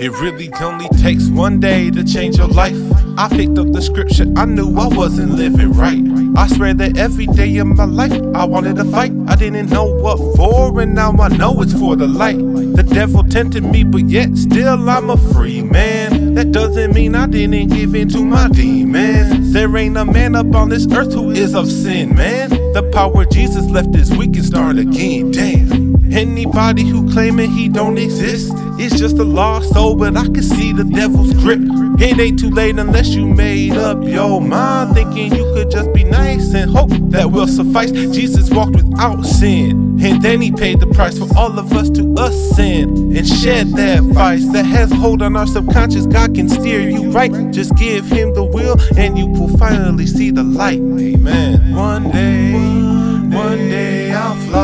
It really only takes one day to change your life. I picked up the scripture, I knew I wasn't living right. I swear that every day of my life I wanted to fight. I didn't know what for, and now I know it's for the light. The devil tempted me, but yet still I'm a free man. That doesn't mean I didn't give in to my demons. There ain't a man up on this earth who is of sin, man. The power Jesus left is we can start again. Damn. Anybody who claiming he don't exist is just a lost soul, but I can see the devil's grip. It ain't too late unless you made up your mind, thinking you could just be nice and hope that will suffice. Jesus walked without sin, and then he paid the price for all of us to us sin and shed that vice that has hold on our subconscious. God can steer you right. Just give him the will, and you will finally see the light. Amen. One day, one day I'll fly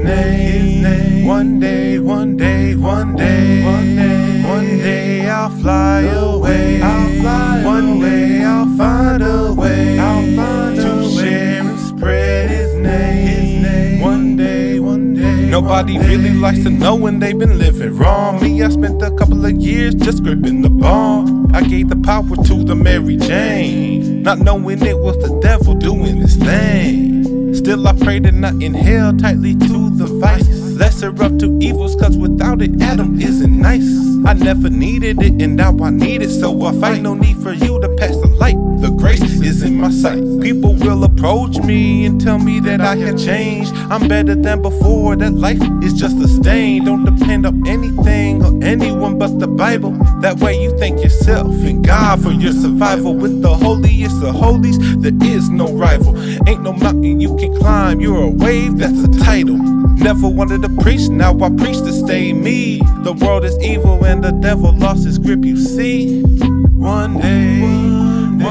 spread his name. One day, one day, one day, one day, one day I'll fly away. I'll fly one day I'll find a way I'll find to share and spread his name. His name. One day, one day. Nobody really likes to know when they've been living wrong. Me, I spent a couple of years just gripping the bomb. I gave the power to the Mary Jane, not knowing it was the devil doing his thing. Still, I pray to not inhale tightly to the vice. Lesser of two evils, cause without it, Adam isn't nice. I never needed it, and now I need it, so I fight. No need for you to pass the light. Grace is in my sight. People will approach me and tell me that I have changed. I'm better than before, that life is just a stain. Don't depend on anything or anyone but the Bible. That way you thank yourself and God for your survival. With the holiest of holies, there is no rival. Ain't no mountain you can climb, you're a wave, that's a title. Never wanted to preach, now I preach to stay me. The world is evil and the devil lost his grip, you see. One day,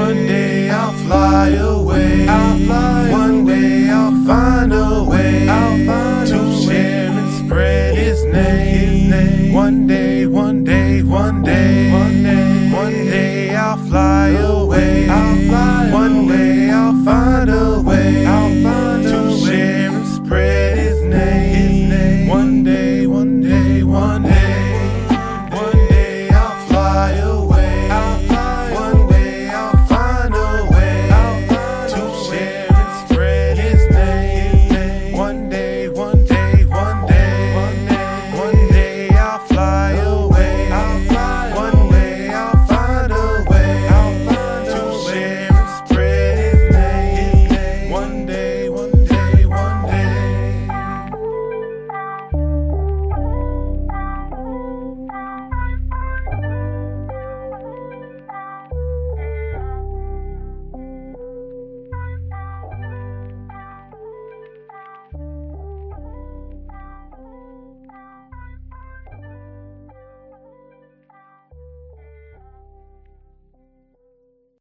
one day I'll fly away. I'll fly